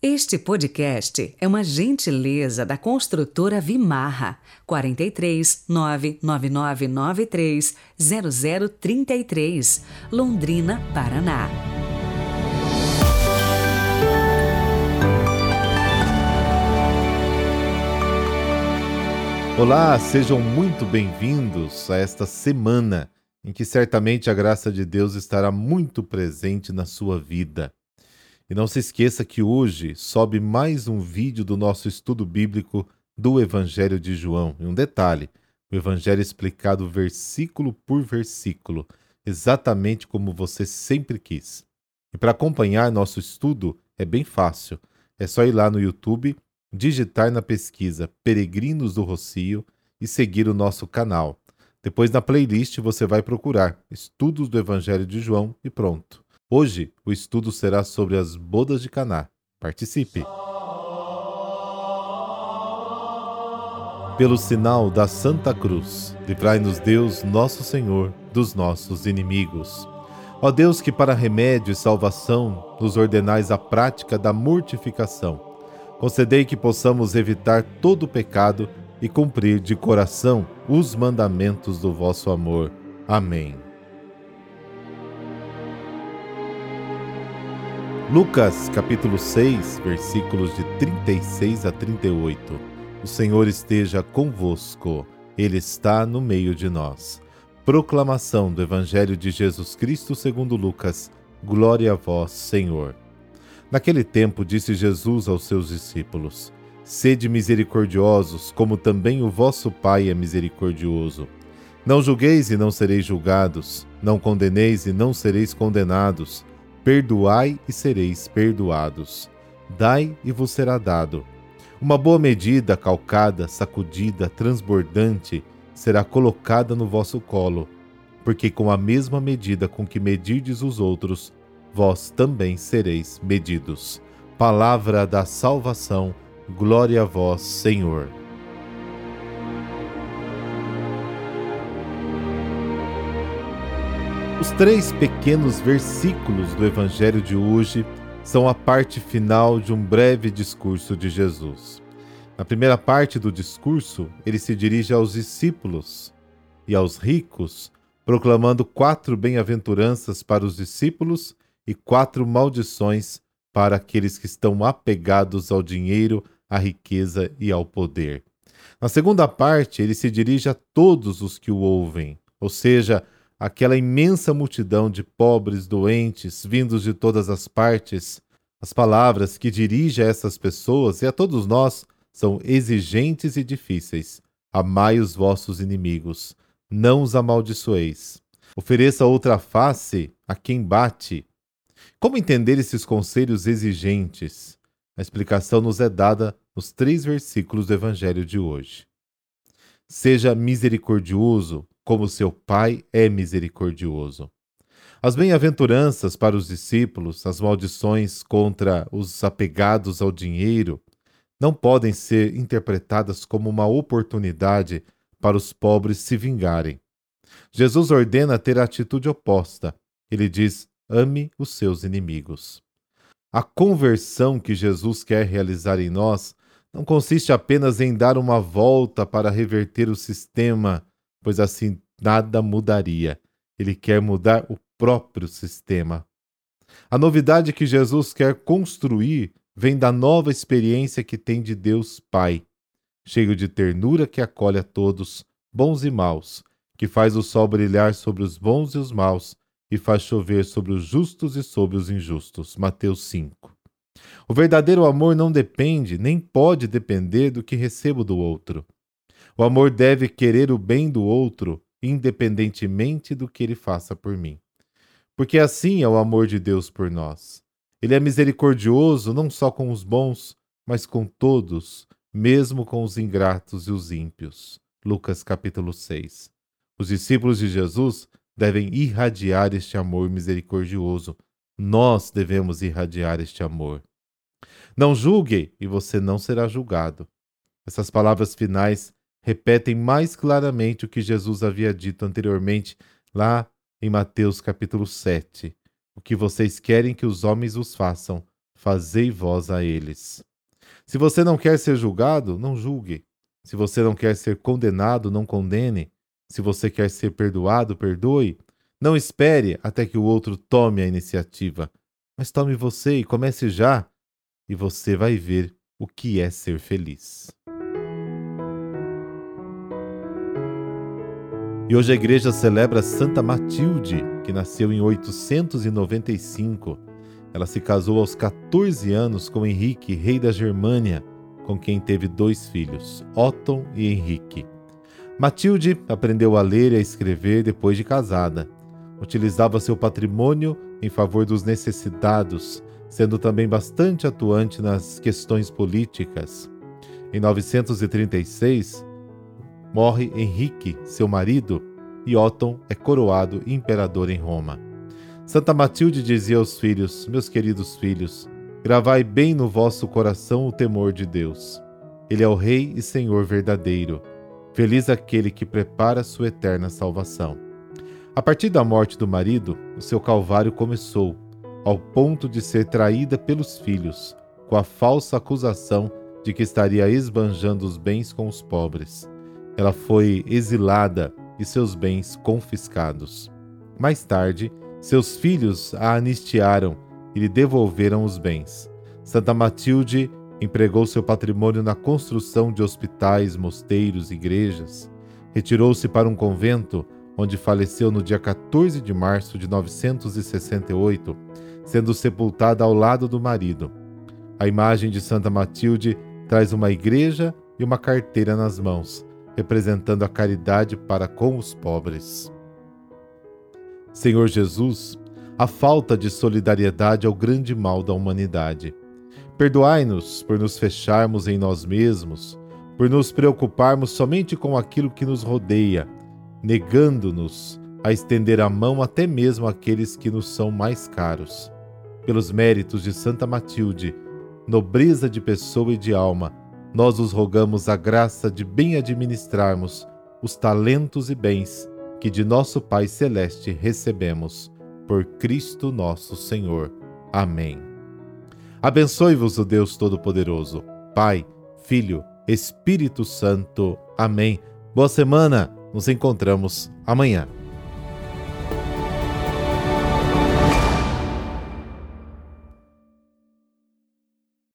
Este podcast é uma gentileza da construtora Vimarra 43 99993 0033, Londrina, Paraná. Olá, sejam muito bem-vindos a esta semana em que certamente a graça de Deus estará muito presente na sua vida. E não se esqueça que hoje sobe mais um vídeo do nosso estudo bíblico do Evangelho de João. E um detalhe: o Evangelho explicado versículo por versículo, exatamente como você sempre quis. E para acompanhar nosso estudo é bem fácil. É só ir lá no YouTube, digitar na pesquisa Peregrinos do Rocio e seguir o nosso canal. Depois na playlist você vai procurar Estudos do Evangelho de João e pronto. Hoje o estudo será sobre as bodas de Caná. Participe! Pelo sinal da Santa Cruz, livrai-nos Deus, nosso Senhor, dos nossos inimigos. Ó Deus, que para remédio e salvação nos ordenais a prática da mortificação, concedei que possamos evitar todo pecado e cumprir de coração os mandamentos do vosso amor. Amém. Lucas capítulo 6, versículos de 36 a 38. O Senhor esteja convosco, Ele está no meio de nós. Proclamação do Evangelho de Jesus Cristo segundo Lucas. Glória a vós, Senhor. Naquele tempo disse Jesus aos seus discípulos: Sede misericordiosos, como também o vosso Pai é misericordioso. Não julgueis e não sereis julgados, não condeneis e não sereis condenados Perdoai e sereis perdoados. Dai e vos será dado. Uma boa medida, calcada, sacudida, transbordante, será colocada no vosso colo, porque com a mesma medida com que medirdes os outros, vós também sereis medidos. Palavra da salvação, glória a vós, Senhor. Os três pequenos versículos do Evangelho de hoje são a parte final de um breve discurso de Jesus. Na primeira parte do discurso, ele se dirige aos discípulos e aos ricos, proclamando quatro bem-aventuranças para os discípulos e quatro maldições para aqueles que estão apegados ao dinheiro, à riqueza e ao poder. Na segunda parte, ele se dirige a todos os que o ouvem, ou seja, aquela imensa multidão de pobres doentes vindos de todas as partes, as palavras que dirige a essas pessoas e a todos nós são exigentes e difíceis. Amai os vossos inimigos, não os amaldiçoeis. Ofereça outra face a quem bate. Como entender esses conselhos exigentes? A explicação nos é dada nos três versículos do Evangelho de hoje. Seja misericordioso, como seu Pai é misericordioso. As bem-aventuranças para os discípulos, as maldições contra os apegados ao dinheiro, não podem ser interpretadas como uma oportunidade para os pobres se vingarem. Jesus ordena ter a atitude oposta. Ele diz: ame os seus inimigos. A conversão que Jesus quer realizar em nós não consiste apenas em dar uma volta para reverter o sistema pois assim nada mudaria. Ele quer mudar o próprio sistema. A novidade que Jesus quer construir vem da nova experiência que tem de Deus Pai, cheio de ternura que acolhe a todos, bons e maus, que faz o sol brilhar sobre os bons e os maus e faz chover sobre os justos e sobre os injustos. Mateus 5. O verdadeiro amor não depende, nem pode depender do que recebo do outro. O amor deve querer o bem do outro, independentemente do que ele faça por mim. Porque assim é o amor de Deus por nós. Ele é misericordioso não só com os bons, mas com todos, mesmo com os ingratos e os ímpios. Lucas capítulo 6. Os discípulos de Jesus devem irradiar este amor misericordioso. Nós devemos irradiar este amor. Não julgue e você não será julgado. Essas palavras finais repetem mais claramente o que Jesus havia dito anteriormente lá em Mateus capítulo 7. O que vocês querem que os homens os façam, fazei vós a eles. Se você não quer ser julgado, não julgue. Se você não quer ser condenado, não condene. Se você quer ser perdoado, perdoe. Não espere até que o outro tome a iniciativa, mas tome você e comece já, e você vai ver o que é ser feliz. E hoje a igreja celebra Santa Matilde, que nasceu em 895. Ela se casou aos 14 anos com Henrique, rei da Germânia, com quem teve dois filhos, Otton e Henrique. Matilde aprendeu a ler e a escrever depois de casada. Utilizava seu patrimônio em favor dos necessitados, sendo também bastante atuante nas questões políticas. Em 936, morre Henrique, seu marido, e Otton é coroado imperador em Roma. Santa Matilde dizia aos filhos: Meus queridos filhos, gravai bem no vosso coração o temor de Deus. Ele é o Rei e Senhor verdadeiro. Feliz aquele que prepara sua eterna salvação. A partir da morte do marido, o seu calvário começou, ao ponto de ser traída pelos filhos, com a falsa acusação de que estaria esbanjando os bens com os pobres. Ela foi exilada e seus bens confiscados. Mais tarde, seus filhos a anistiaram e lhe devolveram os bens. Santa Matilde empregou seu patrimônio na construção de hospitais, mosteiros, igrejas. Retirou-se para um convento, onde faleceu no dia 14 de março de 968, sendo sepultada ao lado do marido. A imagem de Santa Matilde traz uma igreja e uma carteira nas mãos representando a caridade para com os pobres. Senhor Jesus, a falta de solidariedade é o grande mal da humanidade. Perdoai-nos por nos fecharmos em nós mesmos, por nos preocuparmos somente com aquilo que nos rodeia, negando-nos a estender a mão até mesmo àqueles que nos são mais caros. Pelos méritos de Santa Matilde, nobreza de pessoa e de alma, nós os rogamos a graça de bem administrarmos os talentos e bens que de nosso Pai Celeste recebemos, por Cristo nosso Senhor. Amém. Abençoe-vos o Deus Todo-Poderoso, Pai, Filho, Espírito Santo. Amém. Boa semana, nos encontramos amanhã.